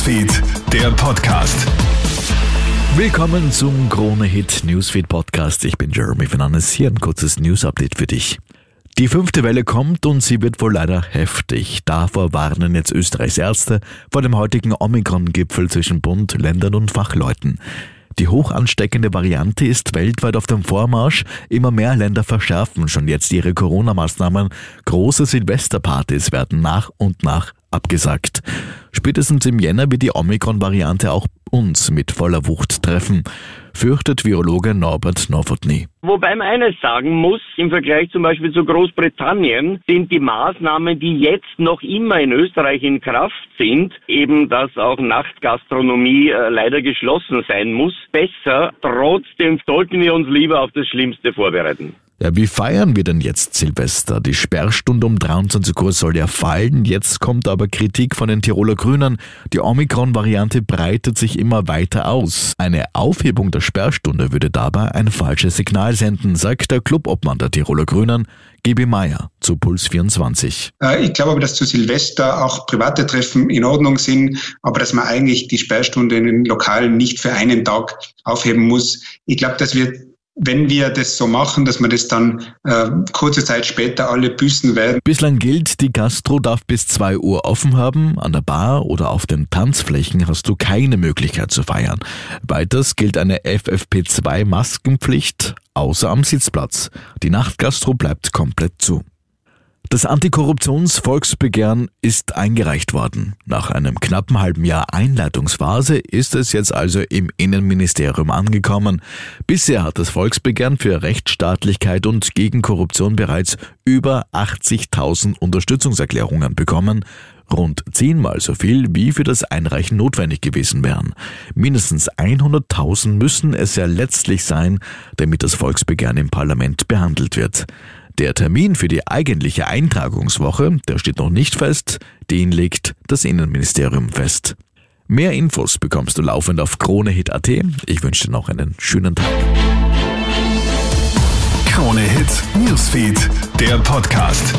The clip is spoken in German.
Newsfeed, der Podcast. Willkommen zum Krone Hit Newsfeed Podcast. Ich bin Jeremy Fernandes. Hier ein kurzes News Update für dich. Die fünfte Welle kommt und sie wird wohl leider heftig. Davor warnen jetzt Österreichs Ärzte vor dem heutigen Omikron-Gipfel zwischen Bund, Ländern und Fachleuten. Die hoch ansteckende Variante ist weltweit auf dem Vormarsch. Immer mehr Länder verschärfen schon jetzt ihre Corona-Maßnahmen. Große Silvesterpartys werden nach und nach abgesagt. Spätestens im Jänner wird die Omikron-Variante auch uns mit voller Wucht treffen, fürchtet Virologe Norbert Nowotny. Wobei man eines sagen muss, im Vergleich zum Beispiel zu Großbritannien sind die Maßnahmen, die jetzt noch immer in Österreich in Kraft sind, eben dass auch Nachtgastronomie äh, leider geschlossen sein muss, besser. Trotzdem sollten wir uns lieber auf das Schlimmste vorbereiten. Ja, wie feiern wir denn jetzt Silvester? Die Sperrstunde um 23 Uhr soll ja fallen. Jetzt kommt aber Kritik von den Tiroler Grünen. Die Omikron-Variante breitet sich immer weiter aus. Eine Aufhebung der Sperrstunde würde dabei ein falsches Signal senden, sagt der Clubobmann der Tiroler Grünen, GB Meier zu Puls 24. Äh, ich glaube aber, dass zu Silvester auch private Treffen in Ordnung sind, aber dass man eigentlich die Sperrstunde in den Lokalen nicht für einen Tag aufheben muss. Ich glaube, dass wir wenn wir das so machen, dass wir das dann äh, kurze Zeit später alle büßen werden. Bislang gilt, die Gastro darf bis 2 Uhr offen haben. An der Bar oder auf den Tanzflächen hast du keine Möglichkeit zu feiern. Weiters gilt eine FFP2-Maskenpflicht, außer am Sitzplatz. Die Nachtgastro bleibt komplett zu. Das Antikorruptionsvolksbegehren ist eingereicht worden. Nach einem knappen halben Jahr Einleitungsphase ist es jetzt also im Innenministerium angekommen. Bisher hat das Volksbegehren für Rechtsstaatlichkeit und gegen Korruption bereits über 80.000 Unterstützungserklärungen bekommen. Rund zehnmal so viel, wie für das Einreichen notwendig gewesen wären. Mindestens 100.000 müssen es ja letztlich sein, damit das Volksbegehren im Parlament behandelt wird. Der Termin für die eigentliche Eintragungswoche, der steht noch nicht fest, den legt das Innenministerium fest. Mehr Infos bekommst du laufend auf KroneHit.at. Ich wünsche dir noch einen schönen Tag. Krone Hit Newsfeed, der Podcast.